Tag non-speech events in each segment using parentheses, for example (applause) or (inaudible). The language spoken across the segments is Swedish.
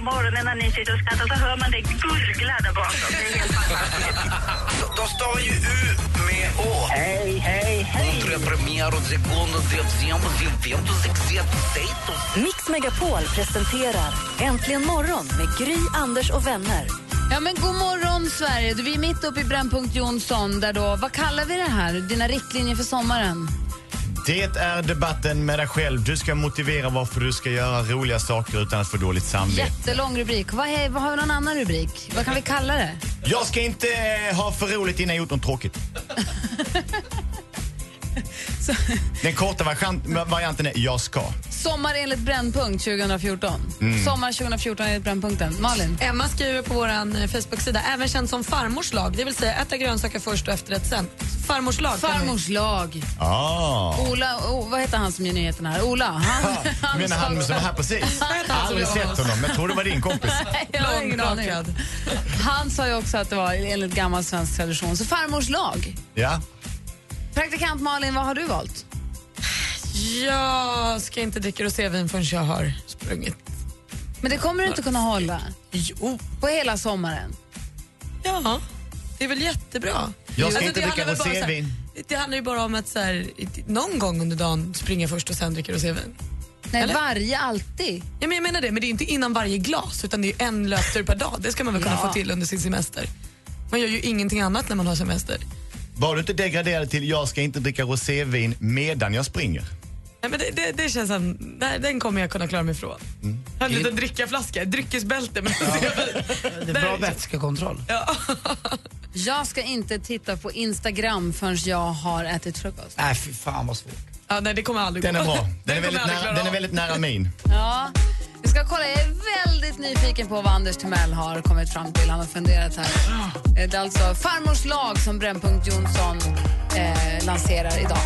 hela morgonen när ni sitter och skrattar så hör man det gurgla där bakom. Det är helt fantastiskt. De stavar ju U med Å. Hej, hej, hej! Mix Megapol presenterar Äntligen morgon med Gry, Anders och vänner. Ja, men god morgon, Sverige. Du, Vi är mitt uppe i Brännpunkt Jonsson. Där då, vad kallar vi det här? Dina riktlinjer för sommaren? Det är debatten med dig själv. Du ska motivera varför du ska göra roliga saker utan att få dåligt samvete. Jättelång rubrik. Vad, är, vad har vi någon annan rubrik? Vad kan vi kalla det? Jag ska inte eh, ha för roligt innan jag gjort något tråkigt. (laughs) Den korta variant- varianten är jag ska. Sommar enligt Brännpunkt 2014. Mm. Sommar 2014 enligt Brännpunkten. Malin? Emma skriver på vår eh, Facebook-sida, även känd som farmors lag, det vill säga äta grönsaker först och efterrätt sen. Farmors lag. Farmors lag. Ah. Ola, oh, vad heter han som gör nyheterna här? Ola? Han, (laughs) Du menar han som var här precis? (laughs) Jag har aldrig sett honom. Jag tror det var din kompis. (laughs) Jag har ingen aning. Långrakad. Han sa ju också att det var enligt gammal svensk tradition. Så farmors lag. Ja. Praktikant Malin, vad har du valt? Jag ska inte dricka rosévin förrän jag har sprungit. Men det kommer du inte kunna hålla Jo, på hela sommaren. ja. Det är väl jättebra. Jag ska Alltså, inte det dricka rosévin. Det handlar ju bara om att så här, någon gång under dagen springa först och sen dricka rosévin. Nej, Eller? varje, alltid. Ja, men jag menar det, men det är inte innan varje glas utan det är en löptur per dag. Det ska man väl kunna Ja. få till under sin semester. Man gör ju ingenting annat när man har semester. Var du inte degraderad till jag ska inte dricka rosévin medan jag springer? Nej, men det, det, det känns som, där, den kommer jag kunna klara mig ifrån. Mm. Jag har en liten drickaflaska, dryckesbälte med Det är bra vätskekontroll. Ja. Jag ska inte titta på Instagram förrän jag har ätit frukost. Nej, fy fan vad svårt. ja, nej det kommer aldrig Den gå. är bra. (laughs) Den är kommer väldigt nära, den är väldigt nära min. Ja. Vi ska kolla, jag är väldigt nyfiken på vad Anders Timell har kommit fram till. Han har funderat här. Eh, Det är alltså Farmors lag som Brännpunkt Jonsson eh, lanserar idag.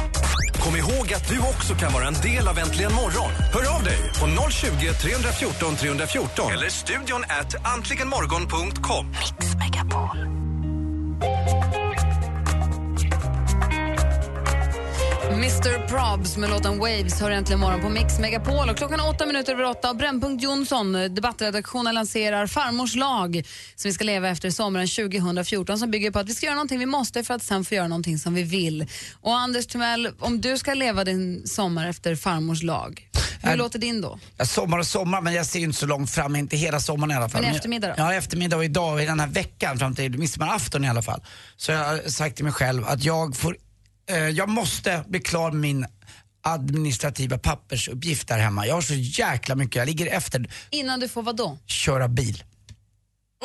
Kom ihåg att du också kan vara en del av Äntligen morgon. Hör av dig på 020 314 314 eller studion at antligenmorgon.com. Mix Mr Probs med låten Waves hör äntligen morgon på Mix Megapol. Och klockan är åtta minuter över åtta och Brännpunkt Jonsson, debattredaktionen, lanserar Farmors lag som vi ska leva efter sommaren 2014 som bygger på att vi ska göra någonting vi måste för att sen få göra någonting som vi vill. Och Anders Timell, om du ska leva din sommar efter farmors lag, hur Äh, låter din då? Ja, sommar och sommar, men jag ser inte så långt fram, inte hela sommaren i alla fall. Men eftermiddag då? Ja, eftermiddag och idag och i den här veckan fram till midsommarafton i alla fall. Så jag har sagt till mig själv att jag får, jag måste bli klar med min administrativa pappersuppgift där hemma. Jag har så jäkla mycket, jag ligger efter Innan du får vad då? köra bil.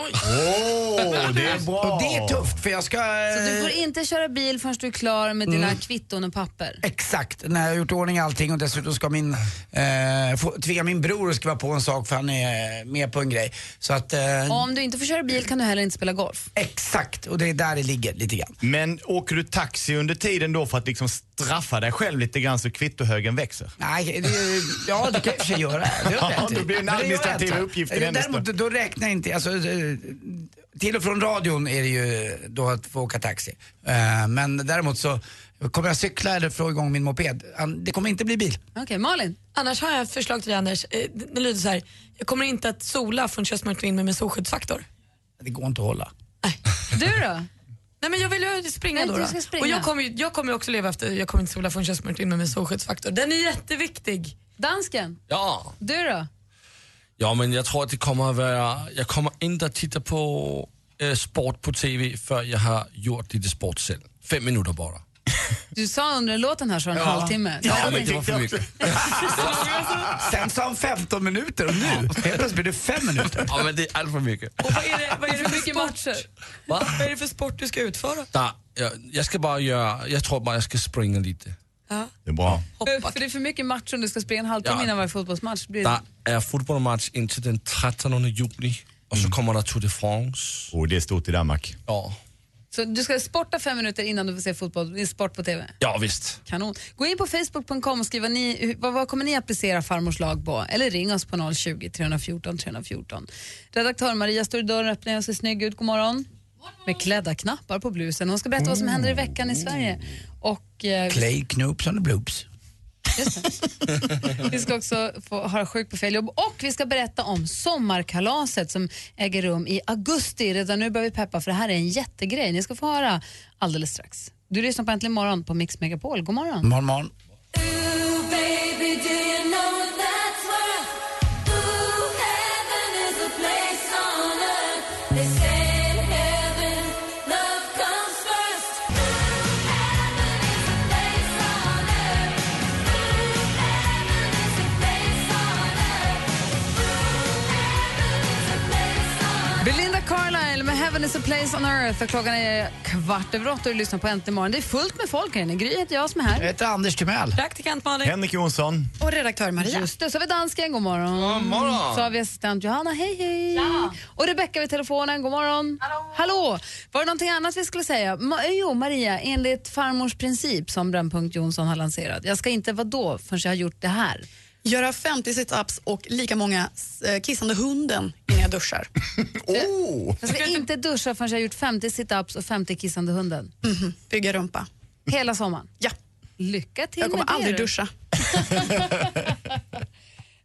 Åh, det är bra. Och det är tufft för jag ska... Så du eh, får inte köra bil förrän du är klar med dina Mm. kvitton och papper? Exakt, när jag har gjort ordning allting och dessutom ska min, eh, få, tvinga min bror att skriva på en sak för han är med på en grej. Så att, eh, om du inte får köra bil kan du heller inte spela golf? exakt, och det är där det ligger lite grann. Men åker du taxi under tiden då för att liksom straffa dig själv lite grann så kvittohögen växer? Nej, det, ja det kan jag i och för sig göra. Det (laughs) Ja, då blir den det gör jag administrativa uppgiften Eh, ännu Däremot då, då räknar jag inte, alltså, eh, till och från radion är det ju då att få åka taxi. Eh, Men däremot så kommer jag cykla eller få igång min moped. Det kommer inte bli bil. Okej, Malin? Annars har jag ett förslag till dig Anders. Eh, Det lyder så här, jag kommer inte att sola förrän jag smörjt in mig med solskyddsfaktor. Det går inte att hålla. Du då? Nej men jag vill ju springa Nej, då. då. springa. Och jag kommer, ju- jag kommer också leva efter, jag kommer inte sola förrän jag smörjt in mig med solskyddsfaktor. Den är jätteviktig. Dansken? Ja. Du då? Ja, men jag tror att det kommer att vara... Jag kommer inte att titta på eh, sport på TV för jag har gjort lite sport själv. Fem minuter bara. (laughs) Du sa under låten här så en Ja. halvtimme. Ja, men det var för mycket. (laughs) Sen sa han 15 minuter och nu, helt plötsligt blir det 5 minuter. Ja, men det är allt för mycket. Och vad är det, vad är det för mycket sport? matcher. Va? Vad är det för sport du ska utföra? Der, jag, jag ska bara göra... Jag tror bara jag ska springa lite. Ja. Det är bra. För, för det är för mycket matcher om du ska springa en halvtimme Ja. innan varje fotbollsmatch. Blir Der er fodboldmatch indtil den 13. juli. Och så kommer det Tour de France. Och det är stort i Danmark. Ja. Så du ska sporta fem minuter innan du får se fotboll, sport på TV? Ja, visst. Kanon. Gå in på facebook.com och skriv vad, ni, vad, vad kommer ni applicera farmors lag på? Eller ring oss på 020 314 314. Redaktör Maria står i dörren och öppnar och ser snygg ut. God morgon. Med klädda knappar på blusen. Hon ska berätta vad som händer i veckan i Sverige. Och, eh, Play Knoops on the Bloops. vi ska också få höra sjuk på fel jobb och vi ska berätta om sommarkalaset som äger rum i augusti. Redan nu börjar vi peppa för det här är en jättegrej. Ni ska få höra alldeles strax. Du lyssnar på Äntligen morgon på Mix Megapol. God morgon. Morgon, morgon. Belinda Heaven is a place on earth och klockan är kvart över åtta och du lyssnar på Äntligen morgon. Det är fullt med folk här inne. Gry heter jag som är Jag här. heter Anders Timell. Praktikant Malin. Henrik Jonsson. Och redaktör Maria. Just det, så har vi dansken, god morgon. God morgon. Så har vi assistent Johanna, hej hej. Och Rebecka vid telefonen, god morgon. Hallå. Hallå. Var det någonting annat vi skulle säga? Ma jo, Maria, enligt farmors princip som Brännpunkt Jonsson har lanserat. Jag ska inte vadå förrän jag har gjort det här. Göra 50 sit-ups och lika många eh, kissande hunden innan jag duschar. (laughs) oh. Jag ska inte duscha förrän jag har gjort 50 sit-ups och 50 kissande hunden. Mhm. Bygga rumpa. Hela sommaren? Ja. Lycka till Jag kommer med det, aldrig du. duscha. (laughs)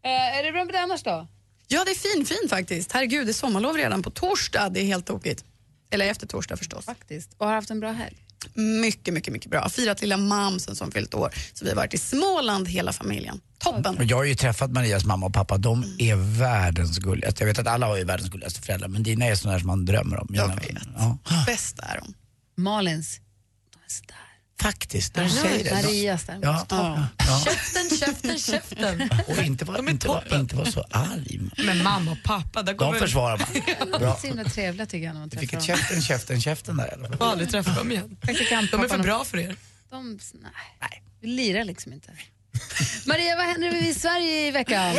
Eh, är det bra med det annars då? Ja, det är fin, fin faktiskt. Herregud, det är sommarlov redan på torsdag. Det är helt tokigt. Eller efter torsdag förstås. Faktiskt. Och har haft en bra helg? Mycket, mycket, mycket bra. Firat lilla mamsen som fyllt år. Så vi har varit i Småland hela familjen. Toppen. Och Jag har ju träffat Marias mamma och pappa. De är världens gulligaste. Jag vet att alla har ju världens gulligaste föräldrar, men dina är sådana som man drömmer om. Jag Mina- vet. Ja. Bäst är de. Malins? Faktiskt, när du säger det. Marias däremot. Ja. Ja. Käften, käften, käften. Och inte vara inte var, inte var så arg. Men mamma och pappa, där De kommer försvarar man. De är så himla trevliga tycker jag när man träffar dem. käften, käften, käften där. Jag aldrig träffa dem igen. De är för bra för er. De, nej. nej. Vi lirar liksom inte. Maria, vad händer i Sverige i veckan?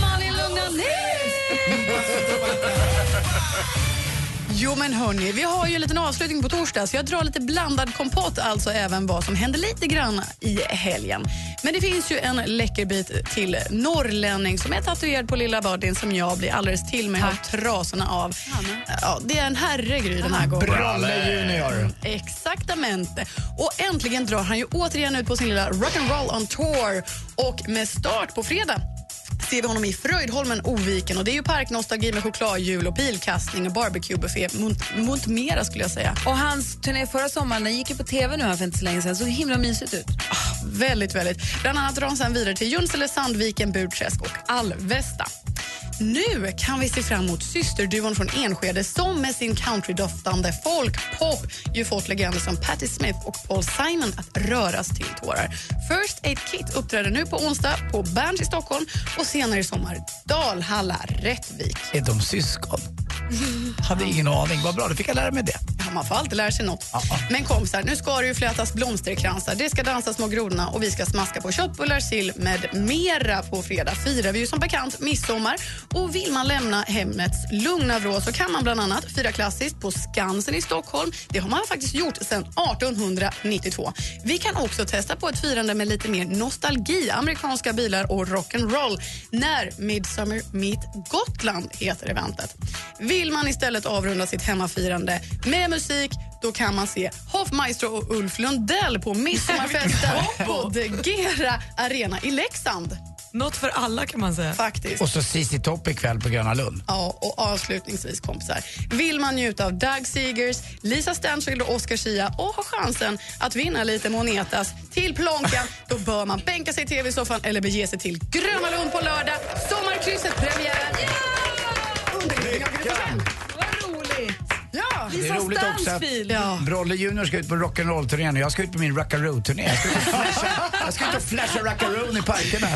Malin, lugna ner Jo men hörni, vi har ju en liten avslutning på torsdag så jag drar lite blandad kompott, alltså även vad som händer lite grann i helgen. Men det finns ju en läcker bit till norrlänning som är tatuerad på lilla bodyn som jag blir alldeles till mig av trasorna av. Ja, det är en herregry den här gången. Brolle Junior. Exaktamente. Och äntligen drar han ju återigen ut på sin lilla rock'n'roll on tour. Och med start på fredag ser vi honom i Fröjdholmen, Oviken. Och det är ju parknostalgi med chokladhjul och pilkastning och barbecuebuffé mot, mera skulle jag säga. Och hans turné förra sommaren, den gick ju på tv nu här för inte så länge sedan. Så himla mysigt ut. Väldigt, väldigt. Bland annat drar han sen vidare till Junsele, Sandviken, Burträsk och Alvesta. Nu kan vi se fram emot systerduon från Enskede som med sin countrydoftande folkpop ju fått legender som Patti Smith och Paul Simon att röras till tårar. First Aid Kit uppträder nu på onsdag på Berns i Stockholm och senare i sommar Dalhalla, Rättvik. Är de syskon? Hade ingen aning. Vad bra, då fick jag lära mig det. Ja, man får alltid lära sig något. Men kompisar, nu ska det ju flätas blomsterkransar, det ska dansas små grodorna och vi ska smaska på köttbullar, sill med mera på fredag. Firar vi ju som bekant midsommar. Och vill man lämna hemmets lugna vrå så kan man bland annat fira klassiskt på Skansen i Stockholm. Det har man faktiskt gjort sedan 1892. Vi kan också testa på ett firande med lite mer nostalgi, amerikanska bilar och rock'n'roll när Midsummer Meet Gotland heter eventet. Vill man istället avrunda sitt hemmafirande med musik då kan man se Hoffmaestro och Ulf Lundell på midsommarfesten (laughs) på Degera Arena i Leksand. Något för alla kan man säga. Faktiskt. Och så ZZ Topp ikväll på Gröna Lund. Ja, och avslutningsvis kompisar. Vill man njuta av Doug Seegers, Lisa Stansfield och Oscar Schia och ha chansen att vinna lite monetas till plånkan, då bör man bänka sig i tv-soffan eller bege sig till Gröna Lund på lördag. Sommarkrysset premiär! Undervisning av Ja! Det är roligt också att Ja. Brolle Junior ska ut på rock'n'roll-turnén och jag ska ut på min rockaroo-turné. Jag ska ut och smasha- Jag ska ut och flasha rackaroon i parkerna.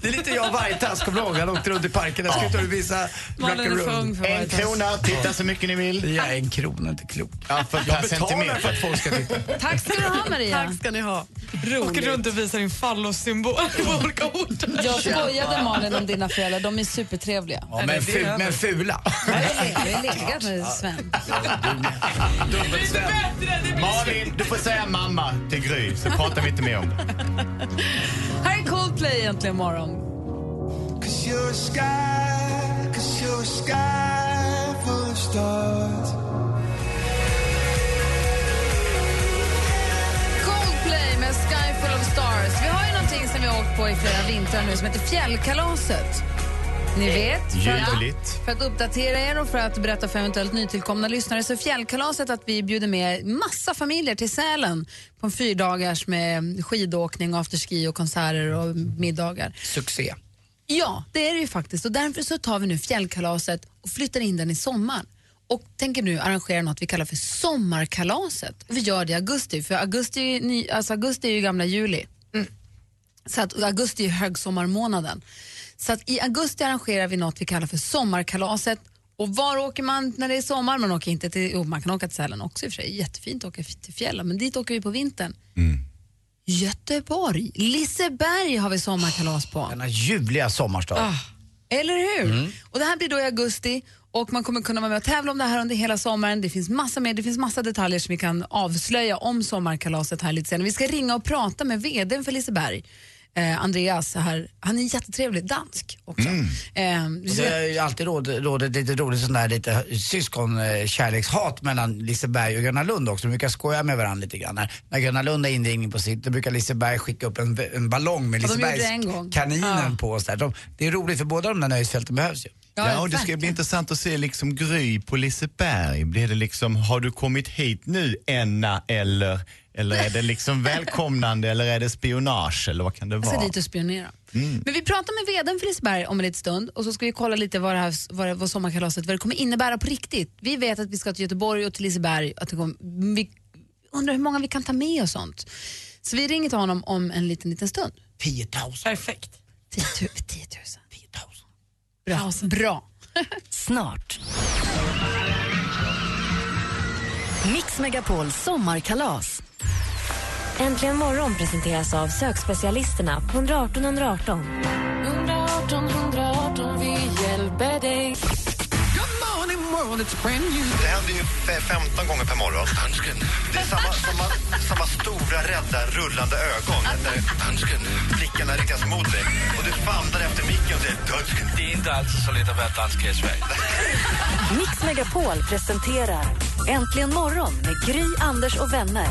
Det är lite jag och Vargtass, kommer du ihåg? Han åkte runt i parkerna. Jag ska ut och visa för En krona, titta så mycket ni vill. Ja, en krona, inte klok. Ja, för Jag betalar centimeter. för att folk ska titta. Tack ska du ha Maria. Tack ska ni ha. Åker runt och visar din fallossymbol (laughs) på olika orter. Jag skojade Malin om dina föräldrar, de är supertrevliga. Ja, men, fu men fula. Jag har legat med Sven. Malin, du får säga mamma till Gry så pratar vi inte mer om det. Här är Coldplay egentligen imorgon. Cause you're a sky, cause you're a sky full of stars. Coldplay med Sky Full of Stars. Vi har ju någonting som vi har åkt på i flera vintrar nu som heter Fjällkalaset. Ni vet, för att, Ljuvligt. för att uppdatera er och för att berätta för eventuellt nytillkomna lyssnare så är Fjällkalaset att vi bjuder med massa familjer till Sälen på en fyrdagars med skidåkning, afterski och konserter och middagar. Succé. Ja, det är det ju faktiskt. Och därför så tar vi nu fjällkalaset och flyttar in den i sommar. Och tänker nu arrangera något vi kallar för sommarkalaset. Vi gör det i augusti, för augusti, är ju ny, alltså augusti är ju gamla juli. Så att augusti är högsommarmånaden. Så att i augusti arrangerar vi något vi kallar för sommarkalaset. Och var åker man när det är sommar? Man åker inte till, jo, man kan åka till Sälen också i och för sig. Jättefint att åka till fjällen, men dit åker vi på vintern. Göteborg, Liseberg har vi sommarkalas på. Denna ljuvliga sommarstad. Eller hur? Mm. Och det här blir då i augusti och man kommer kunna vara med och tävla om det här under hela sommaren. Det finns massa mer, det finns massa detaljer som vi kan avslöja om sommarkalaset här lite senare. Vi ska ringa och prata med vdn för Liseberg. Eh, Andreas här, han är jättetrevlig, dansk också. Mm. Eh, Det har ju alltid råd- rådit lite roligt sån där lite syskonkärlekshat mellan Liseberg och Gröna Lund också. De brukar skoja med varandra lite grann. När, när Gröna Lund har invigning på sitt, då brukar Liseberg skicka upp en, en ballong med Ja, de gjorde Lisebergs det en gång. kaninen på. Och så där. De, det är roligt för båda de där nöjesfälten behövs ju. Ja, och det ska bli intressant att se liksom Gry på Liseberg. Blir det liksom, har du kommit hit nu Enna eller, eller är det liksom (laughs) välkomnande eller är det spionage eller vad kan det Jag ska vara? dit och spionera. Mm. Men vi pratar med vdn för Liseberg om en liten stund och så ska vi kolla lite vad, det här, vad, det- vad sommarkalaset vad det kommer innebära på riktigt. Vi vet att vi ska till Göteborg och till Liseberg. Att det kommer, vi undrar hur många vi kan ta med och sånt. Så vi ringer till honom om en liten, liten stund. 10 000. Perfekt. 10 000. 10 000. Bra. Bra. (laughs) Snart. Mix Megapol sommarkalas. Äntligen morgon presenteras av sökspecialisterna på 118 118. 118 118, vi hjälper dig. World, it's brand new. Det händer ju f- 15 gånger per morgon. Det är samma, samma, samma stora, rädda, rullande ögon där blickarna riktas mot dig. Och du famlar efter micken och säger dansken. Det är inte alltid så lätt att vara dansk i Sverige. Mix Megapol presenterar Äntligen morgon med Gry, Anders och vänner.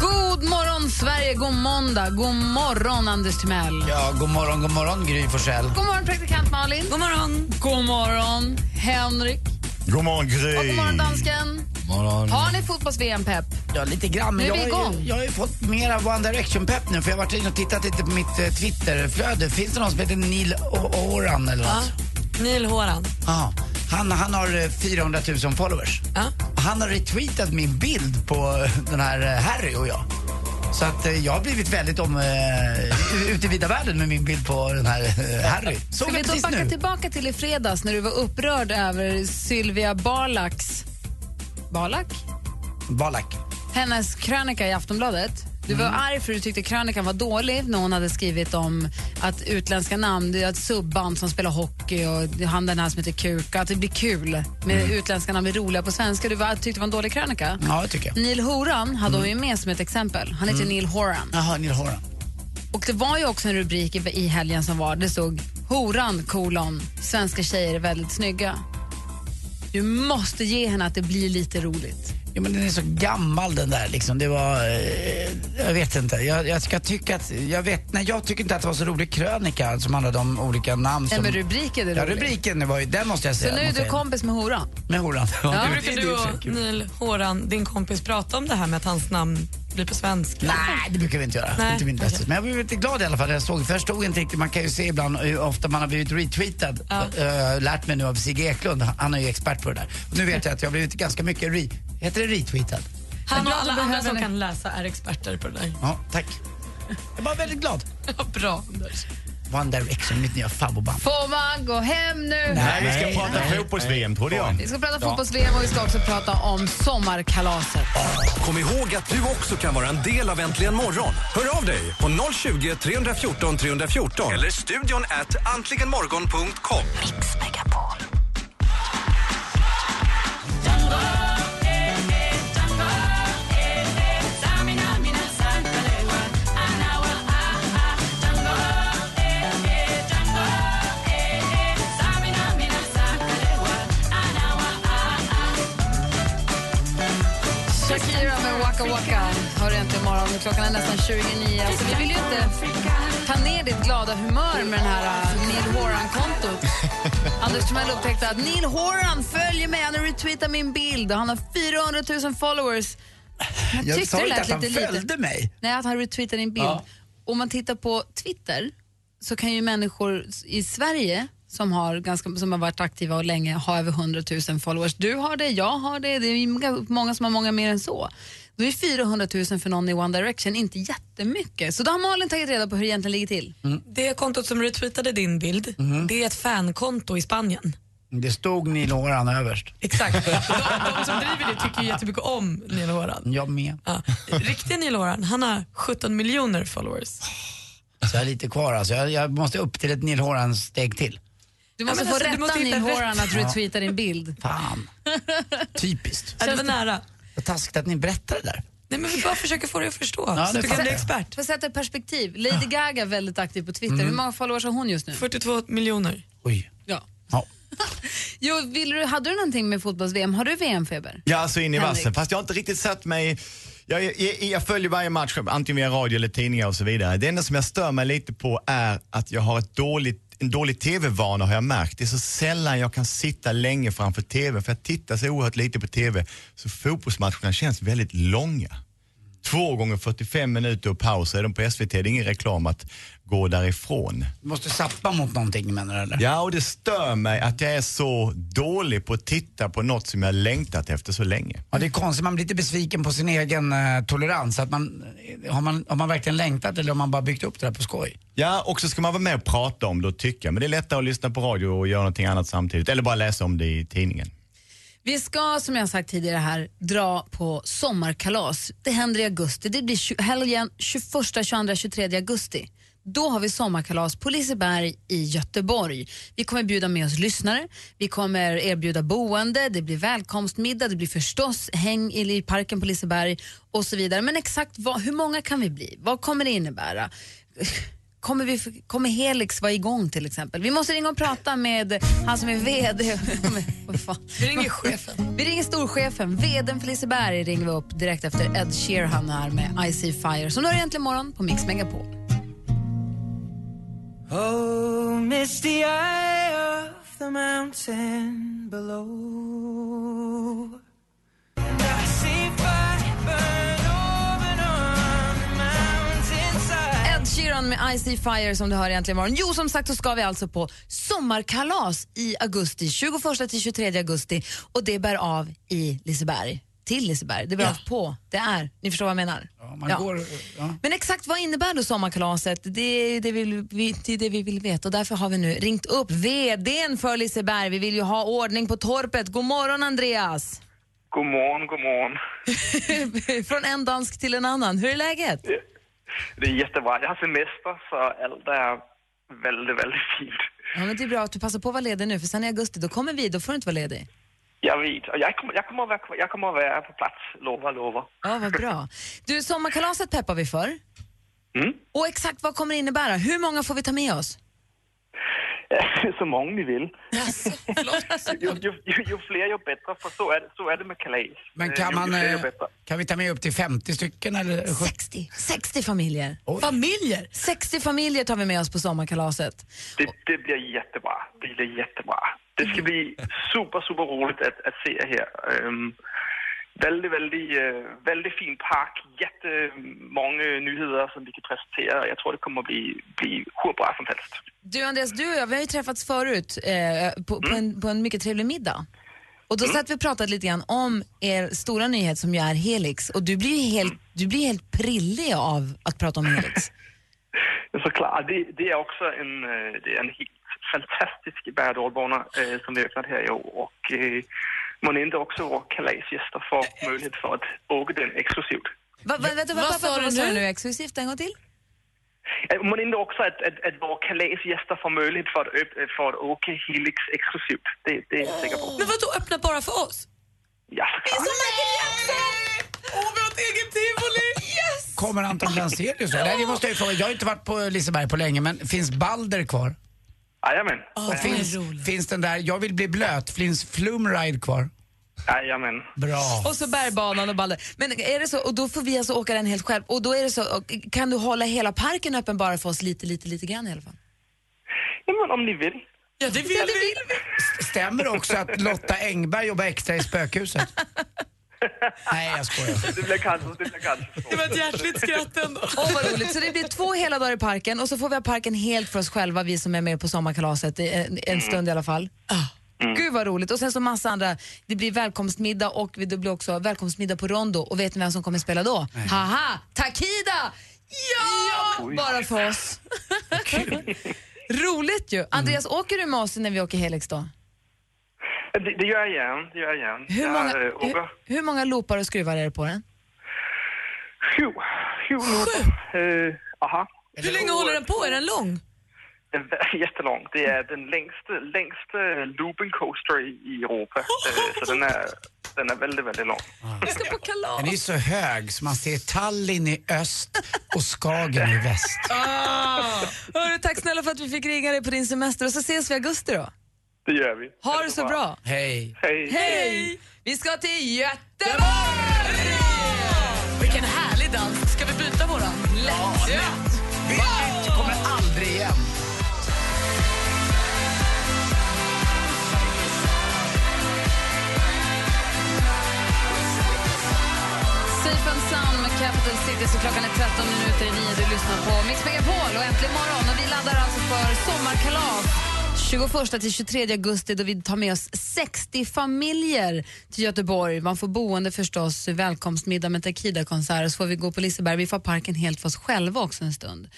God morgon Sverige, god måndag. God morgon Anders Timell. Ja, god morgon, god morgon Gry Forssell. God morgon praktikant Malin. God morgon. God morgon Henrik. God morgon Gry! Och god morgon dansken. Morgon. Har ni fotbolls-VM-pepp? Ja, lite grann. Men Nu är jag, vi har igång. ju- jag har ju fått mera One Direction-pepp nu för jag har varit inne och tittat lite på mitt eh, Twitterflöde. Finns det någon som heter Neil O- Oran eller något? Neil Horan. Ja. Han, han har eh, 400 000 followers. Och Han har retweetat min bild på eh, den här eh, Harry och jag. Så att eh, jag har blivit väldigt om, eh, ute i vida världen med min bild på den här eh, Harry. Såg Ska vi då backa nu. tillbaka till i fredags när du var upprörd över Sylvia Barlaks... Barlak? Balak. Hennes krönika i Aftonbladet. Du var Mm. arg för du tyckte krönikan var dålig när hon hade skrivit om att utländska namn, det är ett subband som spelar hockey och han den här som heter Kuka, att det blir kul med Mm. utländska namn blir roliga på svenska. Du var, tyckte det var en dålig krönika. Ja, det tycker jag. Neil Horan hade hon ju med som ett exempel. Han heter Mm. Neil Horan. Jaha, Neil Horan. Och det var ju också en rubrik i, i helgen som var, det stod Horan, kolon, svenska tjejer är väldigt snygga. Du måste ge henne att det blir lite roligt. Ja, men den är så gammal den där liksom. Det var, eh, jag vet inte. Jag, jag ska tycka att, jag vet, nej jag tycker inte att det var så rolig krönika som handlade om olika namn. Nej, Som, men rubriken är Ja, rolig. rubriken var ju, den måste jag Så säga. nu är du jag- kompis med Horan? Med Horan. Ja. (laughs) det- Brukar du och. Neil Horan, din kompis, prata om det här med att hans namn blir på svenska? Nej, det brukar vi inte göra. Nej, Inte min bästa. Men jag blev lite glad i alla fall jag såg. Förstod inte riktigt, man kan ju se ibland hur ofta man har blivit retweetad. Ja. Uh, lärt mig nu av Sigge Eklund, han är ju expert på det där. Och nu vet jag att jag har blivit ganska mycket re, heter det retweetad? Han och alla andra som kan läsa är experter på det där. Ja, tack. Jag är bara väldigt glad. (laughs) Bra, Anders. One Direction, mitt nya favoritband. Får man gå hem nu? Nej, vi ska prata fotbolls-VM trodde jag. Vi ska prata fotbolls-VM och vi ska också prata om sommarkalaset. Kom ihåg att du också kan vara en del av Äntligen morgon. Hör av dig på 020 314 314 eller studion at antligenmorgon.com. Shakira med Waka Waka du äntligen morgon. Klockan är nästan 29. Alltså, vi vill ju inte ta ner ditt glada humör med den här uh, Neil Horan-kontot. (laughs) Anders Timell upptäckte att Neil Horan följer mig. Han har retweetat min bild och han har 400 000 followers. Jag Jag sa inte att han lite följde mig. Nej, att han retweetar din bild. Ja. Om man tittar på Twitter så kan ju människor i Sverige som har, ganska, som har varit aktiva och länge ha över 100 000 followers. Du har det, jag har det, det är många- som har många mer än så. Då är 400 000 för någon i One Direction inte jättemycket. Så då har Malin tagit reda på hur det egentligen ligger till. Det kontot som retweetade din bild, det är ett fankonto i Spanien. Det stod Neil Horan överst. Exakt. (laughs) De, de som driver det tycker jättemycket om Neil Horan. Jag med. Ja. Riktiga Neil Horan, han har 17 miljoner followers. Så jag är lite kvar alltså. Jag, jag måste upp till ett Neil Horan-steg till. Du måste få alltså, du rätta. Horan att retweeta din bild. Fan. (laughs) Typiskt. Ja, det var nära. Vad taskigt att ni berättar det där. Nej, men vi bara försöker få dig att förstå. Ja, så du kan bli expert. För att sätta perspektiv, Lady Gaga är väldigt aktiv på Twitter. Mm. Hur många followers har hon just nu? 42 miljoner. Oj. Ja. Ja. (laughs) Jo, vill du, hade du någonting med fotbolls-VM? Har du VM-feber? Ja, så in i vassen. Fast jag har inte riktigt satt mig... Jag, jag, jag följer varje match, antingen via radio eller tidningar och så vidare. Det enda som jag stör mig lite på är att jag har ett dåligt en dålig tv-vana har jag märkt. Det är så sällan jag kan sitta länge framför tv för jag tittar så oerhört lite på tv. Så fotbollsmatcherna känns väldigt långa. Två gånger 45 minuter och paus är de på SVT. Det är ingen reklam att gå därifrån. Du måste sappa mot någonting menar du eller? Ja, och det stör mig att jag är så dålig på att titta på något som jag längtat efter så länge. Ja, det är konstigt, man blir lite besviken på sin egen eh, tolerans. Att man, eh, har, man, har man verkligen längtat eller har man bara byggt upp det där på skoj? Ja, och så ska man vara med och prata om det och tycka. Men det är lättare att lyssna på radio och göra någonting annat samtidigt. Eller bara läsa om det i tidningen. Vi ska, som jag sagt tidigare här, dra på sommarkalas. Det händer i augusti. Det blir helgen 21, 22, 23 augusti. Då har vi sommarkalas på Liseberg i Göteborg. Vi kommer bjuda med oss lyssnare, vi kommer erbjuda boende, det blir välkomstmiddag, det blir förstås häng i i parken på Liseberg och så vidare. Men exakt vad, hur många kan vi bli? Vad kommer det innebära? Kommer, vi, kommer Helix vara igång till exempel? Vi måste ringa och prata med han som är VD. (laughs) Vad fan? Vi ringer chefen. Vi ringer storchefen, VDn för Liseberg ringer vi upp direkt efter Ed Sheeran här med I See Fire. Så nu är det äntligen morgon på Mix Megapol. Oh, miss the eye of the mountain below. Med I See Fire som du hör egentligen imorgon. Jo, som sagt så ska vi alltså på sommarkalas i augusti, 21 till 23 augusti och det bär av i Liseberg. Till Liseberg. Det bär av på. Det är, ni förstår vad jag menar? Man Ja. går, ja. Men exakt vad innebär då sommarkalaset? Det är det, vi, vi, det är det vi vill veta och därför har vi nu ringt upp VDn för Liseberg. Vi vill ju ha ordning på torpet. God morgon Andreas! God morgon, god morgon. (laughs) Från en dansk till en annan. Hur är läget? Det är jättebra. Jag har semester så allt är väldigt, väldigt fint. Ja, men det är bra att du passar på att vara ledig nu för sen i augusti då kommer vi, då får du inte vara ledig. Jag vet. Jag kommer, jag kommer, att, vara, jag kommer att vara på plats, lovar, lovar. Ja, vad bra. Du, sommarkalaset peppar vi för. Mm. Och exakt vad kommer det innebära? Hur många får vi ta med oss? (laughs) så många ni vill. ju, ju, ju, ju fler ju bättre, för så är, det- så är det med kalas. Men Eh, kan ju, man, eh, kan vi ta med upp till 50 stycken eller? 60. 60 familjer. Familjer? 60 familjer tar vi med oss på sommarkalaset. Det, det blir jättebra. Det blir jättebra. Det ska bli super, super roligt att, att se er här. Um, väldigt, väldigt, eh, väldigt fin park. Jättemånga nyheter som vi kan presentera. Jag tror det kommer att bli, bli hur bra som helst. Du Andreas, du och jag, vi har ju träffats förut eh, på, på, en, på en mycket trevlig middag. Och då satt vi och pratade lite grann om er stora nyhet som ju är Helix och du blir ju helt, du blir helt prillig av att prata om Helix. (laughs) Såklart, det, det är också en, eh, det är en helt fantastisk berg eh, som vi öppnat här i år och eh, man inte också våra kalasgäster får (laughs) möjlighet för att åka den exklusivt. Va, va, vänta, va, Vad va, sa du vad sa du nu? nu exklusivt en gång till? Eh, Man inte också att, att, att våra kalasgäster får möjlighet för att, öpp- för att åka Helix exklusivt. Det, det är jag säker på. Men vadå, öppna bara för oss? Ja, såklart. Åh, vi har ett eget tivoli! Yes! Kommer Anton Blanzelius då? Nej, det måste jag ju fråga. Jag har inte varit på Liseberg på länge, men finns Balder kvar? Jajamän. Och finns, finns den där Jag vill bli blöt, finns Flumride kvar? Jajamän. Bra. Och så bergbanan och Balder. Men är det så, och då får vi alltså åka den helt själv. Och då är det så, kan du hålla hela parken öppen bara för oss lite, lite, lite grann i alla fall? Ja, men om ni vill. Ja, det vill vi. Stämmer det också att Lotta Engberg jobbar extra i spökhuset? (laughs) Nej, jag skojar. (laughs) Det blir kanske, det blir kanske. Det var ett hjärtligt skratt ändå. Åh vad roligt. Så det blir två hela dagar i parken och så får vi ha parken helt för oss själva, vi som är med på sommarkalaset i en, en stund i alla fall. Gud vad roligt. Och sen så massa andra, det blir välkomstmiddag och det blir också välkomstmiddag på Rondo. Och vet ni vem som kommer spela då? Haha, Takida! Ja! Bara för oss. (laughs) roligt ju. Andreas, åker du med oss när vi åker Helix då? Det, det gör jag gärna. Det gör jag gärna. Hur Jag, många, eh, hur, hur många loopar och skruvar är det på den? sju, sju loopar. Uh, aha. Hur länge håller den på? Är den lång? Är (laughs) jättelång. Det är den längsta, längsta looping coaster i Europa. Eh, så den är, den är väldigt, väldigt lång. Vi ska på kalas. Den är så hög så man ser Tallinn i öst och Skagen i väst. Ah. Hörru, tack snälla för att vi fick ringa dig på din semester och så ses vi i augusti då. Det gör vi. Ha det så bra. Hej. Hej. Hej! Vi ska till Göteborg! Vilken härlig dans. Ska vi byta våran? Lätt! Ja. Byt kommer aldrig igen. Safe and Sound med Capital City, så klockan är 13 minuter i 9. Du lyssnar på Mix Megapol och äntligen morgon. Och vi laddar alltså för sommarkalas 21 till 23 augusti då vi tar med oss 60 familjer till Göteborg. Man får boende förstås, välkomstmiddag med Takida-konsert och så får vi gå på Liseberg. Vi får parken helt för oss själva också en stund.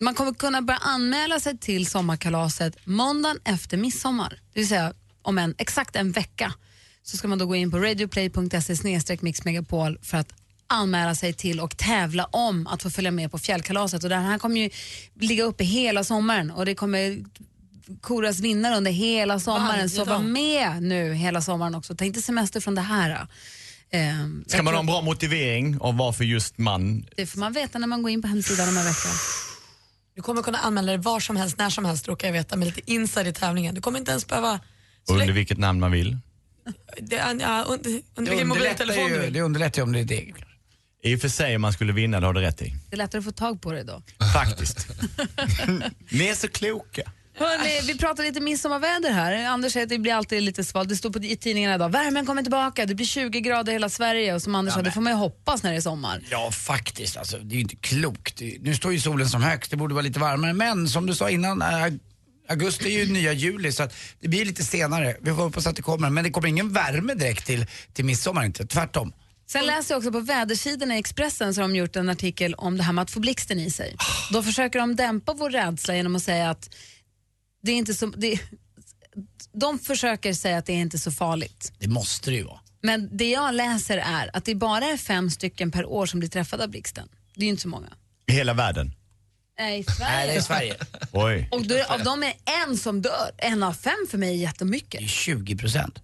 Man kommer kunna börja anmäla sig till sommarkalaset måndagen efter midsommar. Det vill säga om en, exakt en vecka så ska man då gå in på radioplay.se mixmegapol för att anmäla sig till och tävla om att få följa med på fjällkalaset. Och det här kommer ju ligga uppe hela sommaren och det kommer koras vinnare under hela sommaren. Varje Så var dag. med nu hela sommaren också. Ta inte semester från det här. Ehm, Ska man ha en bra motivering och varför just man? Det får man veta när man går in på hemsidan om en vecka. Du kommer kunna anmäla dig var som helst, när som helst råkar jag veta med lite inside i tävlingen. Du kommer inte ens behöva... Så Under vilket namn man vill. det, ja, under, under vilken mobiltelefon du ju, vill. det underlättar ju om det är det. I och för sig om man skulle vinna, det har du rätt i. Det är lättare att få tag på det då. Faktiskt. (laughs) Ni är så kloka. Hörrni, vi pratar lite midsommarväder här. Anders säger att det blir alltid lite svalt. Det står på, i tidningarna idag. Värmen kommer tillbaka, det blir 20 grader i hela Sverige. Och som Anders sa, det får man ju hoppas när det är sommar. Ja, faktiskt. Alltså, det är ju inte klokt. Nu står ju solen som högst, det borde vara lite varmare. Men som du sa innan, augusti är ju nya juli så att det blir lite senare. Vi får hoppas att det kommer. Men det kommer ingen värme direkt till, till midsommar inte, tvärtom. Sen läser jag också på vädersidorna i Expressen så har de gjort en artikel om det här med att få blixten i sig. Då försöker de dämpa vår rädsla genom att säga att det är inte så... Det, de försöker säga att det är inte så farligt. Det måste det ju vara. Men det jag läser är att det bara är fem stycken per år som blir träffade av blixten. Det är ju inte så många. I hela världen. Nej, i Sverige. Nej, det är Sverige. Oj. Och då, av dem är en som dör. En av fem för mig är jättemycket. Det är 20 procent.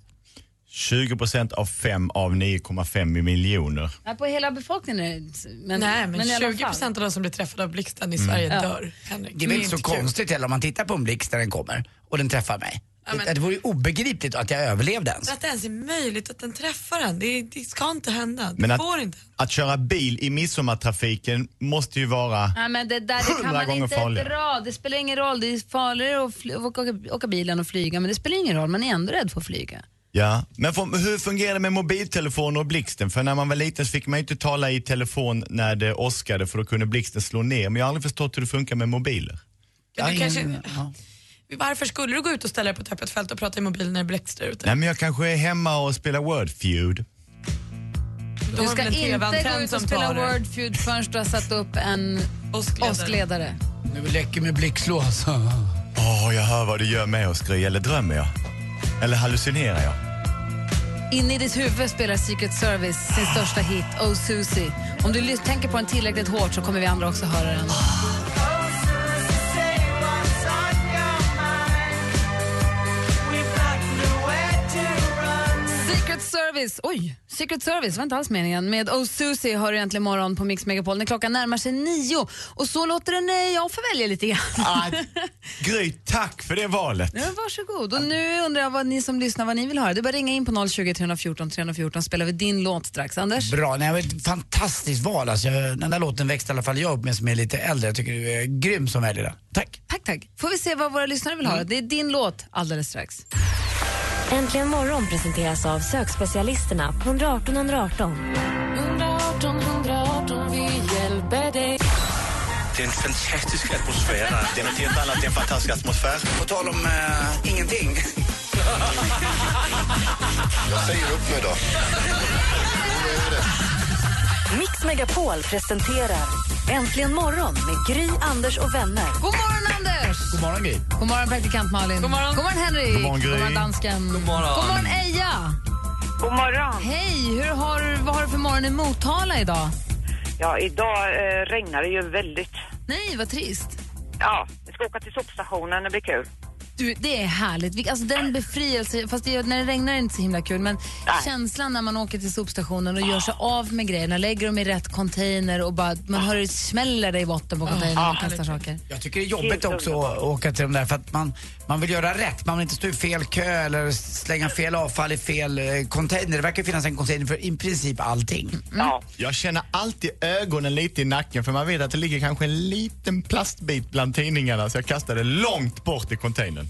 20 procent av 5 av 9,5 miljoner. Nej, på hela befolkningen är det men, Nej, men, alla 20 fall. procent av de som blir träffade av blixten i Sverige Ja. dör. Henrik. Det är väl inte så kul. konstigt heller om man tittar på en blixt när den kommer och den träffar mig. Ja, men- det, det vore ju obegripligt att jag överlevde ens. Att det ens är möjligt att den träffar en. Det, det ska inte hända. Det Men att, får inte. att köra bil i midsommartrafiken måste ju vara... Nej, men det där det kan man inte farligare. dra. Det spelar ingen roll. Det är farligare att fly- åka, åka bilen och flyga, men det spelar ingen roll. Man är ändå rädd för att flyga. Ja, men för, hur fungerar det med mobiltelefoner och blixten? För när man var liten så fick man ju inte tala i telefon när det åskade för då kunde blixten slå ner. Men jag har aldrig förstått hur det funkar med mobiler. Men du kanske, ja. Varför skulle du gå ut och ställa dig på ett öppet fält och prata i mobilen när det blixtrar ute? Nej men jag kanske är hemma och spelar Word Feud. Då Du ska inte gå ut och spela tar det. Word Feud förrän du har satt upp en Åskledare. åskledare. Nu läcker med blixtlås. Åh, jag hör vad du gör med oss Gry. Eller drömmer jag? Eller hallucinerar jag? Inne i ditt huvud spelar Secret Service sin största hit, Oh Susie. Om du tänker på den tillräckligt hårt så kommer vi andra också höra den. Secret Service, oj, Secret Service var inte alls meningen. Med Oh Susie har du äntligen morgon på Mix Megapol när klockan närmar sig nio. Och så låter den eh, jag få välja lite grann. Ah, Gry, tack för det valet. Ja, varsågod. Och nu undrar jag vad ni som lyssnar vad ni vill höra. Det är bara ringa in på 020 314 314 spelar vi din låt strax. Anders? Bra, nej, men ett fantastiskt val. Alltså, jag- den där låten växte i alla fall jag upp med som är lite äldre. Jag tycker du är grym som väljer den. Tack. Tack, tack. Får vi se vad våra lyssnare vill höra. Det är din låt alldeles strax. Äntligen morgon presenteras av sökspecialisterna på 118 118. 118 118, vi hjälper dig. Det är en fantastisk atmosfär. Det är något helt annat, det är en fantastisk atmosfär. På tal om eh, ingenting. Jag säger upp mig då. Mix Megapol presenterar Äntligen morgon med Gry, Anders och vänner. God morgon, Anders! God morgon, Gry. God morgon, praktikant Malin. God morgon, God morgon Henrik. God morgon, Gry. God morgon, dansken. God morgon. God morgon, Eja. God morgon. Hej, hur har, du- vad har du för morgon i Motala idag? Ja, idag eh, regnar det ju väldigt. Nej, vad trist. Ja, vi ska åka till sopstationen, det blir kul. Du, det är härligt. Alltså den befrielse, fast det, när det regnar är det inte så himla kul, men känslan när man åker till sopstationen och gör sig av med grejerna, lägger dem i rätt container och bara, man hör det smäller i botten på containern och kastar saker. Jag tycker det är jobbigt också att åka till de där för att man, man vill göra rätt. Man vill inte stå i fel kö eller slänga fel avfall i fel eh, container. Det verkar finnas en container för i princip allting. Ja. Jag känner alltid ögonen lite i nacken för man vet att det ligger kanske en liten plastbit bland tidningarna så jag kastar det långt bort i containern.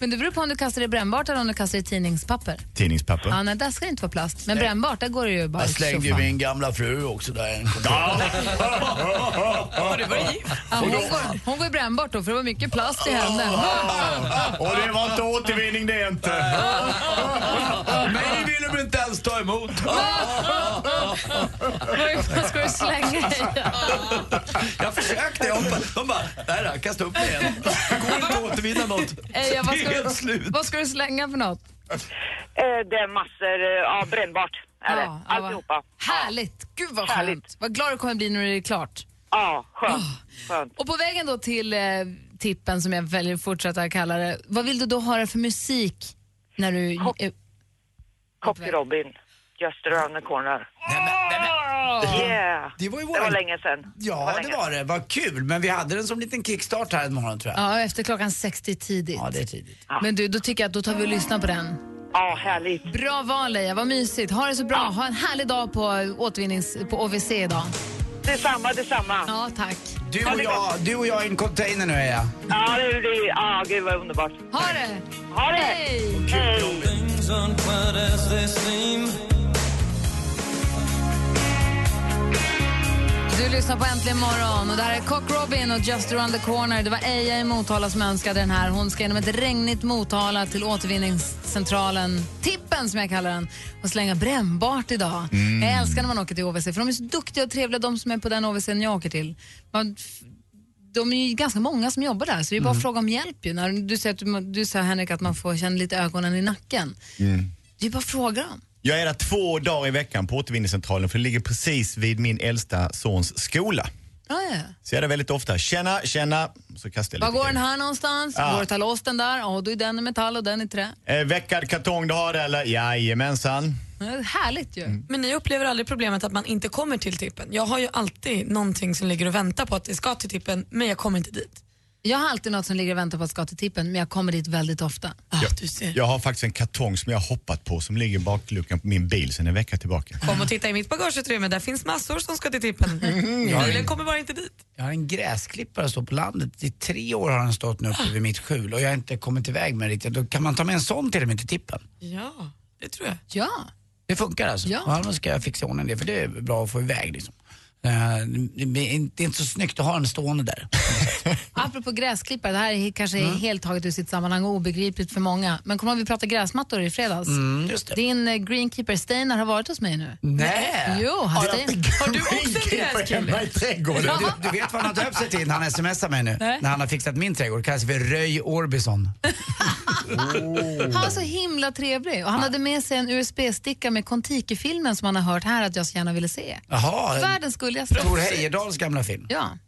Men det beror på om du kastar det i brännbart eller om du kastar det i tidningspapper. Tidningspapper. Ja, nej, där ska det inte vara plast. Men brännbart, där går det ju bara Jag slängde ju min gamla fru också där. (laughs) Har du varit gift? Ja, hon, går, hon går i brännbart då, för det var mycket plast i henne. Och det var inte återvinning det inte. (laughs) Mig ville de inte ens ta emot. (laughs) Vad ska du slänga i? Jag försökte, jag hoppade. De bara, där då, kasta upp mig igen. Det går inte att återvinna något. Helt du, slut. vad ska du slänga för något? Eh, det är massor eh, av brännbart. Är det. Ja, ja, vad- Alltihopa. Härligt! Gud vad Härligt. skönt. Vad glad du kommer bli när det är klart. Ja, skönt. skönt. Och på vägen då till eh, tippen som jag väljer att fortsätta kalla det. Vad vill du då höra för musik när du... eh, Cocky Robin, just around the corner. Yeah. Det var ju Det var länge sedan. Ja, det var det. Vad kul. Men vi hade den som liten kickstart här en morgon tror jag. Ja, efter klockan 60 tidigt. Ja, det är tidigt. Men du, då tycker jag att då tar vi och lyssnar på den. Ja, härligt. Bra val Leia, vad mysigt. Ha det så bra. Ha en härlig dag på, återvinnings, på OVC idag. Detsamma, detsamma. Ja, tack. Du och jag, du och jag i en container nu är jag. Ja, det blir... Ja, gud vad underbart. Ha det! Ha det! Hej! Hej! Du lyssnar på Äntligen morgon och det här är Cock Robin och Just around the corner. Det var Eja i Motala som önskade den här. Hon ska genom ett regnigt Motala till återvinningscentralen Tippen som jag kallar den och slänga brännbart idag. Jag älskar när man åker till OVC för de är så duktiga och trevliga de som är på den OVC jag åker till. Man, de är ju ganska många som jobbar där så det är bara att fråga om hjälp ju. När du säger att du, du sa Henrik att man får känna lite ögonen i nacken. Det är bara att fråga dem. Jag är där två dagar i veckan på återvinningscentralen för det ligger precis vid min äldsta sons skola. Ja, ja. Så jag är där väldigt ofta. Tjena, tjena. Så kastar jag Var lite går den här någonstans? Ja. Går att ta loss den där? Ja, då är den i metall och den i trä. Eh, veckad kartong du har eller? Jajamensan. Ja, härligt ju. Men ni upplever aldrig problemet att man inte kommer till tippen? Jag har ju alltid någonting som ligger och väntar på att det ska till tippen, men jag kommer inte dit. Jag har alltid något som ligger och väntar på att ska till tippen, men jag kommer dit väldigt ofta. jag, jag har faktiskt en kartong som jag har hoppat på som ligger i bakluckan på min bil sedan en vecka tillbaka. Kom och titta i mitt bagageutrymme, där finns massor som ska till tippen. (laughs) Bilen kommer bara inte dit. Jag har en gräsklippare som står på landet. I tre år har den stått nu uppe vid mitt skjul och jag har inte kommit iväg med den riktigt. Då kan man ta med en sån till och med till tippen. Ja, det tror jag. Ja. Det funkar alltså? Ja. Ja, då ska jag fixa i ordning det för det är bra att få iväg liksom. Eh, det, är inte så snyggt att ha den stående där. (laughs) Apropå gräsklippare, det här är kanske är Mm. helt taget ur sitt sammanhang och obegripligt för många. Men kommer vi pratade gräsmattor i fredags? Mm. Din eh, greenkeeper Steinar har varit hos mig nu. Nej. Jo, han Har Stein... Har du också en gräskille? Du, du vet vad han har döpt sig till när han smsar mig nu? Nej. När han har fixat min trädgård. kallas för Röj Orbison. (laughs) Han var så himla trevlig och han hade med sig en USB-sticka med Kontiki-filmen som han har hört här att jag så gärna ville se. Jaha, en Världens gulligaste. Tor Heyerdahls gamla film. Ja.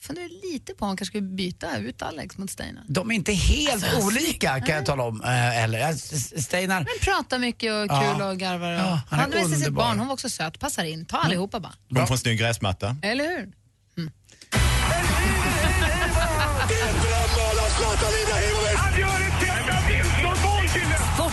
Funderar lite på om han kanske skulle byta ut Alex mot Steinar. De är inte helt Alltså, olika kan jag tala om. eh, Eller, Steinar, Men pratar mycket och Ja. kul och garvar. Och... Ja, han han är hade med sig sitt underbar. barn, hon var också söt. Passar in. Ta allihopa bara. De får en snygg gräsmatta. Eller hur?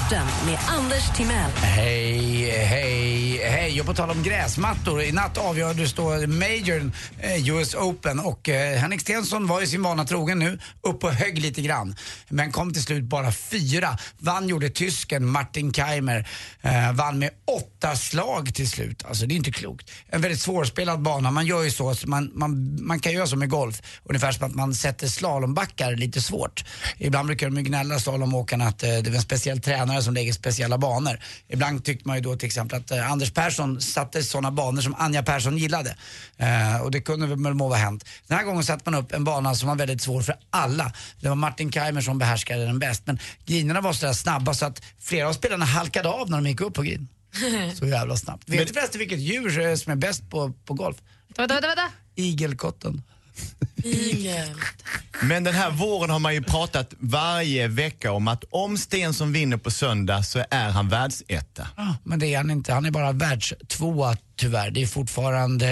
Sporten med Anders Timell. Hej, hej, hej. Och på tal om gräsmattor. I natt avgördes då Majorn, eh, US Open. Och eh, Henrik Stenson var ju sin vana trogen nu, upp och högg lite grann. Men kom till slut bara fyra. Vann gjorde tysken Martin Keimer. Eh, vann med åtta slag till slut. Alltså det är inte klokt. En väldigt svårspelad bana. Man gör ju så, så man, man, man kan göra så med golf. Ungefär som att man sätter slalombackar lite svårt. Ibland brukar de ju gnälla slalomåkarna att eh, det är en speciell tränare som lägger speciella banor. Ibland tyckte man ju då till exempel att eh, Anders Persson satte sådana banor som Anja Persson gillade. Eh, och det kunde väl må vara hänt. Den här gången satte man upp en bana som var väldigt svår för alla. Det var Martin Keimer som behärskade den bäst. Men grinerna var så där snabba så att flera av spelarna halkade av när de gick upp på green. (laughs) Så jävla snabbt. Vet du förresten vilket djur eh, som är bäst på, på golf? Vänta, vänta, vänta. Igelkotten. Igel. Men den här våren har man ju pratat varje vecka om att om Stensson vinner på söndag så är han världsetta. Ja, men det är han inte. Han är bara världstvåa tyvärr. Det är fortfarande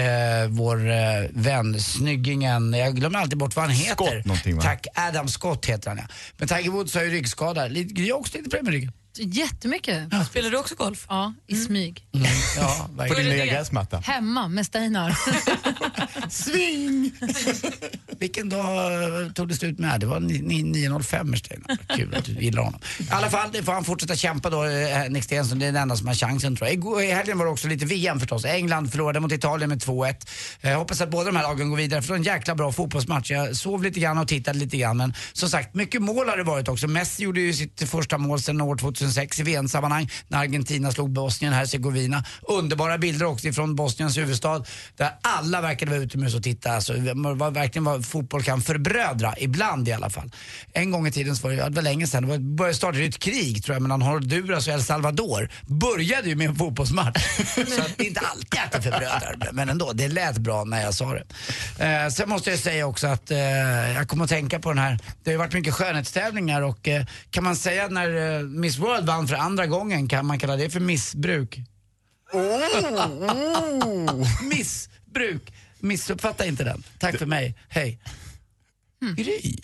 vår eh, vän, snyggingen, jag glömmer alltid bort vad han heter. Scott någonting, va? Tack, Adam Scott heter han ja. Men Tiger Woods har ju ryggskada. Lite- Jag har också lite problem med ryggen. Jättemycket. Spelar du också golf? Ja, i smyg. Ja, På din nya gräsmatta. Hemma med Steinar. (laughs) Swing! Vilken dag eh, tog det slut med? Det var ni- ni- 9.05 med Steinar. Kul att du gillar honom. I alla fall, det får han fortsätta kämpa då, eh, Henrik Stenson. Det är den enda som har chansen tror jag. Igår- I helgen var det också lite VM förstås. England förlorade mot Italien med 2-1. Jag hoppas att båda de här lagen går vidare för det var en jäkla bra fotbollsmatch. Jag sov lite grann och tittade lite grann men som sagt, mycket mål har det varit också. Messi gjorde ju sitt första mål sedan år 2006 i VM-sammanhang när Argentina slog Bosnien, Hercegovina. Underbara bilder också från Bosniens huvudstad där alla verkade vara utomhus och titta. Alltså, vad, verkligen vad fotboll kan förbrödra, ibland i alla fall. En gång i tiden så var det, det var länge sedan, det började startade ett krig tror jag mellan Honduras och El Salvador. Började ju med en fotbollsmatch. så att det är inte alltid att det förbrödrar, men ändå, det lät bra när jag sa det. Eh, sen måste jag säga också att eh, jag kommer att tänka på den här, det har ju varit mycket skönhetstävlingar och eh, kan man säga när eh, Miss World vann för andra gången, kan man kalla det för missbruk? (laughs) Missbruk. Missuppfatta inte den. Tack för mig. Hej. Gry.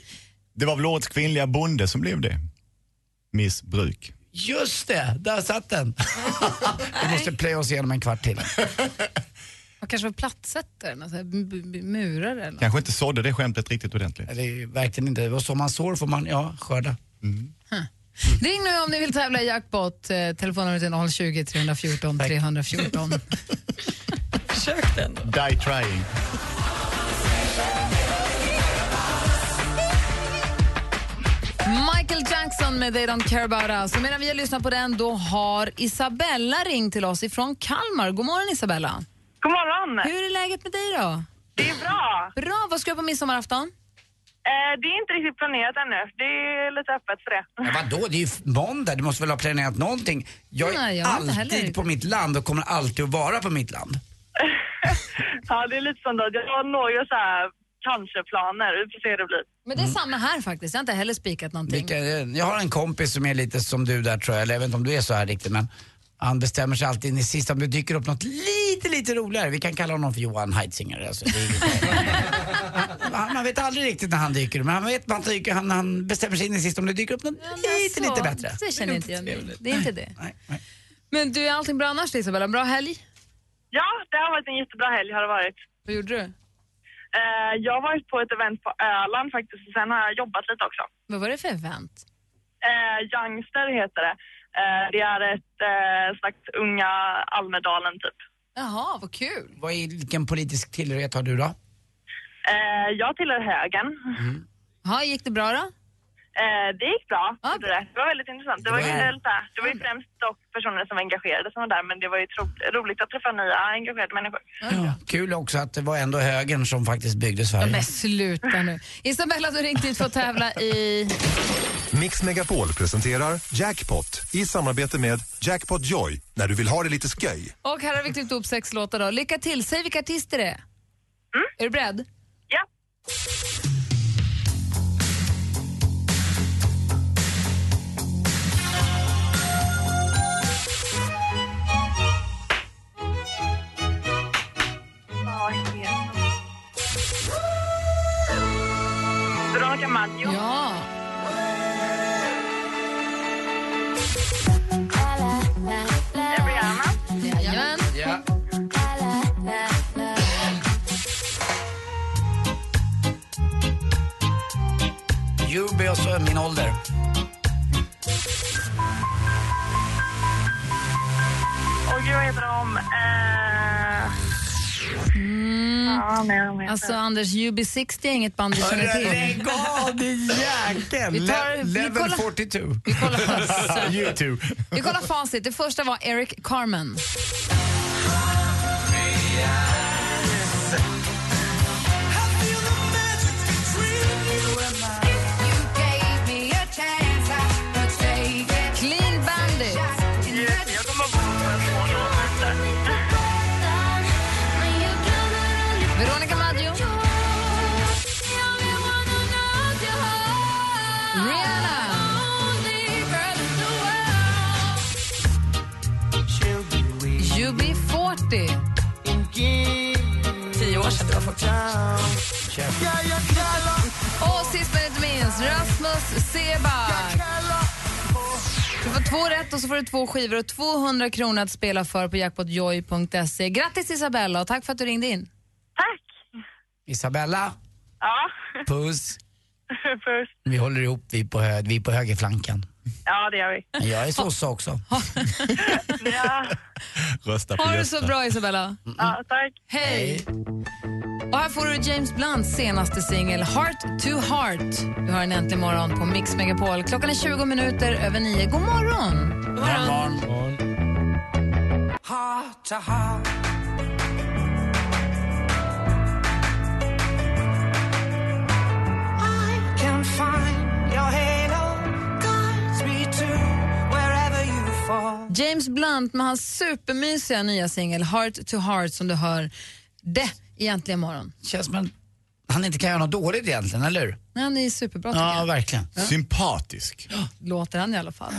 Det var väl årets kvinnliga bonde som blev det. Missbruk. Just det, där satt den. Vi måste plöja oss igenom en kvart till. (laughs) Man kanske var plattsättare, alltså, m- m- murar eller något. Kanske inte sådde det skämtet riktigt ordentligt. Det är verkligen inte, och som man sår får man, ja, skörda. Ring nu om ni vill tävla i jackpot. Eh, Telefonnumret är 020 314 314. Försök den. Die trying. Michael Jackson med They Don't Care About Us. Och medan vi har lyssnat på den då har Isabella ringt till oss ifrån Kalmar. God morgon Isabella. God morgon. Hur är läget med dig då? Det är bra. Bra, vad ska du på midsommarafton? Eh, det är inte riktigt planerat ännu. Det är lite öppet för det. Men vadå, det är ju måndag, du måste väl ha planerat någonting? Jag är Nej, jag har inte heller alltid på mitt land och kommer alltid att vara på mitt land. (laughs) Ja, det är lite sånt där. Jag har några så här kanske-planer. Vi får se hur det blir. Men det är samma här faktiskt. Jag har inte heller spikat någonting. Vilka, jag har en kompis som är lite som du där tror jag, eller jag vet inte om du är så här riktigt men han bestämmer sig alltid in i sista om det dyker upp något lite, lite roligare. Vi kan kalla honom för Johan Heidzinger. Alltså. Man, (laughs) man vet aldrig riktigt när han dyker men han, vet, man dyker, han, han bestämmer sig in i sista om det dyker upp något lite, så, lite bättre. Det känner inte jag nu. Det är inte det. Nej, nej. Men du, är allting bra annars Isabella? En Bra helg? Ja, det har varit en jättebra helg har det varit. Vad gjorde du? Eh, jag har varit på ett event på Öland faktiskt och sen har jag jobbat lite också. Vad var det för event? Eh, Youngster heter det. Eh, det är ett eh, slags unga Almedalen typ. Jaha, vad kul. Vad är, vilken politisk tillhörighet har du då? Eh, jag tillhör högern. Ja, gick det bra då? Eh, det gick bra. gjorde Det. det var väldigt intressant. Det var, ju, Det var- ju främst dock personer som var engagerade som var där, men det var ju roligt att träffa nya engagerade människor. Ja. Kul också att det var ändå högern som faktiskt byggde Sverige. Men sluta nu. Isabella, du ringt hit för att tävla i... Mix Megapol presenterar Jackpot i samarbete med Jackpot Joy när du vill ha det lite sköj. Och här har vi klippt upp sex låtar då. Lycka till. Säg vilka artister det är. Är du beredd? Ja. Veronica Maggio. Ja. Rihanna. Jajamän. Ja. Jubi och så min ålder. Och gud, vad heter de? Eh... Ja, de heter- Alltså Anders, UB60 är inget band du känner till. Lägg av din jäkel! Vi tar- vi Level kollar- 42. Vi kollar. (laughs) YouTube. Vi kollar facit. Det första var Eric Carmen. Du två skivor och 200 kronor att spela för på jackpotjoy.se. Grattis Isabella och tack för att du ringde in. Isabella, Ja, puss. (laughs) först. Vi håller ihop, vi på, hö- vi på högerflanken. Ja, det gör vi. Jag är sosse också. (laughs) Ja, Rösta på Ha det så bra Isabella. ja tack. Hej! Och här får du James Blunts senaste singel Heart to Heart. Du har en äntligen morgon på Mix Megapol. Klockan är 20 minuter över nio. God morgon! God morgon. Heart to heart. I can find your halo, guides me to wherever you fall. James Blunt med hans supermysiga nya singel Heart to Heart som du hör det egentligen morgon. Känns som att han inte kan göra något dåligt egentligen, eller hur? Nej, Han är superbra tycker Ja, jag. verkligen. Sympatisk. Låter han i alla fall. (laughs)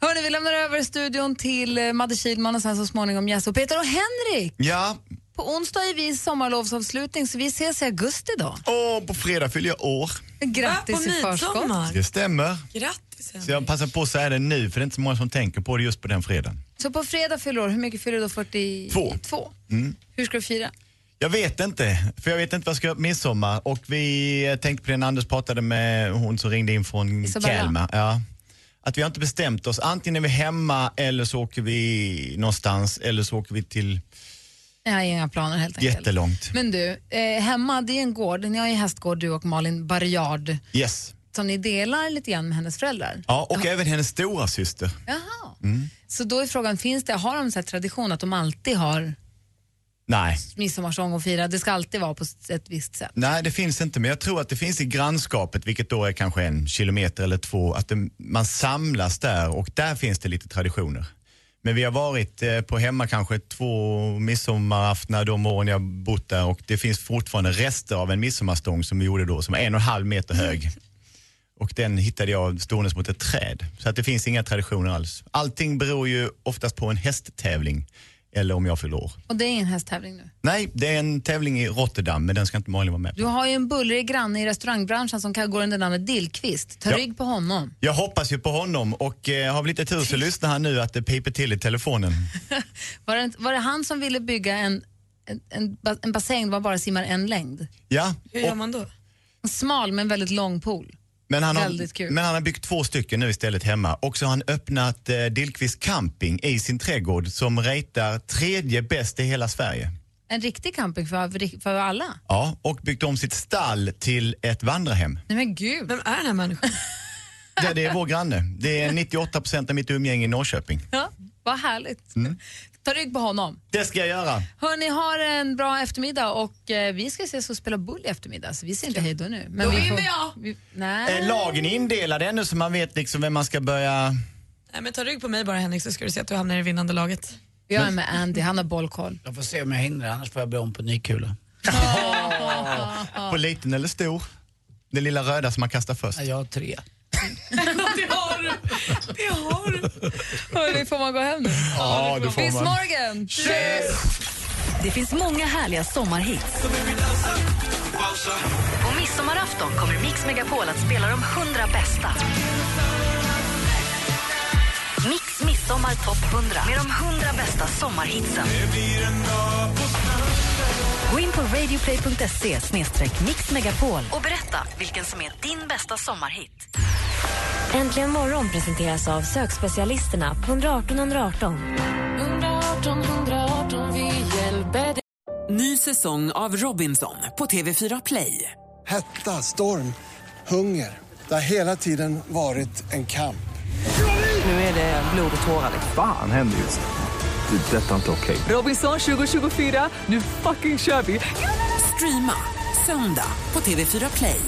Hörni, vi lämnar över studion till eh, Madde Kihlman och sen så småningom Jess och Peter och Henrik. Ja, På onsdag är vi sommarlovsavslutning så vi ses i augusti då. och på fredag fyller jag år. Grattis på i förskott. Det stämmer. Grattis. Så jag passar på att säga det nu för det är inte så många som tänker på det just på den fredagen. Så på fredag fyller år, hur mycket fyller du då? 42? Två. Mm. Hur ska du fira? Jag vet inte, för jag vet inte vad jag ska göra på midsommar. Och vi tänkte på det när Anders pratade med hon som ringde in från Isabella. Kalmar. Ja. Att vi har inte bestämt oss. Antingen är vi hemma eller så åker vi någonstans eller så åker vi till Jag har inga planer helt enkelt. jättelångt. Men du, eh, hemma det är en gård, ni har ju hästgård du och Malin Barriard Yes. som ni delar lite grann med hennes föräldrar. Ja, och även hennes stora syster. Jaha. Mm. Så då är frågan, finns det, har de så här tradition att de alltid har Nej. midsommarsång och fira? Det ska alltid vara på ett visst sätt. Nej, det finns inte, men jag tror att det finns i grannskapet, vilket då är kanske en kilometer eller två, att det, man samlas där och där finns det lite traditioner. Men vi har varit eh, på hemma kanske två midsommaraftnar de åren jag bott där och det finns fortfarande rester av en midsommarstång som vi gjorde då, som var en och en halv meter hög. Och den hittade jag ståendes mot ett träd. Så att det finns inga traditioner alls. Allting beror ju oftast på en hästtävling eller om jag fyller år. Och det är ingen hästtävling nu. Nej, det är en tävling i Rotterdam, men den ska inte Malin vara med på. Du har ju en bullrig granne i restaurangbranschen som kan gå under namnet Dillqvist. Ta Ja. rygg på honom. Jag hoppas ju på honom och eh, har vi lite tur så (laughs) lyssnar han nu att det piper till i telefonen. (laughs) Var det, var det han som ville bygga en, en, en, en bassäng där man bara simmar en längd? Ja, Hur gör man då? En smal men väldigt lång pool. Men han, har, men han har byggt två stycken nu istället hemma. Och så har han öppnat eh, Dillqvist camping i sin trädgård som ratear tredje bäst i hela Sverige. En riktig camping för, för alla. Ja, och byggt om sitt stall till ett vandrarhem. Nej men gud. Vem är den här människan? (laughs) Ja, det är vår granne. Det är 98 procent av mitt umgänge i Norrköping. Ja, vad härligt. Mm. Ta rygg på honom. Det ska jag göra. Hörni, har en bra eftermiddag och eh, vi ska ses och spela bull i eftermiddag så vi säger inte hej då nu. Då vi vinner jag. Vi, nej. Är lagen indelade ännu så man vet liksom vem man ska börja... Nej, men ta rygg på mig bara Henrik så ska du se att du hamnar i det vinnande laget. Jag är med Andy, han har bollkoll. Jag får se om jag hinner, annars får jag börja om på ny kula. (laughs) På liten eller stor? Den lilla röda som man kastar först. Jag har tre. (laughs) (laughs) det har du! Det har du! Hörni, får man gå hem nu? Ja, det får Bis man. morgon! Det finns många härliga sommarhits. På midsommarafton kommer Mix Megapol att spela de 100 bästa. Mix Midsommar Topp 100 med de 100 bästa sommarhitsen. Gå in på radioplay.se mixmegapol och berätta vilken som är din bästa sommarhit. Äntligen morgon presenteras av sökspecialisterna på 118 118. 118 118, vi hjälper dig. Ny säsong av Robinson på TV4 Play. Hetta, storm, hunger. Det har hela tiden varit en kamp. Nu är det blod och tårar. Fan händer just det. Det är detta inte okej. Robinson 2024, nu fucking kör vi! Streama söndag på TV4 Play.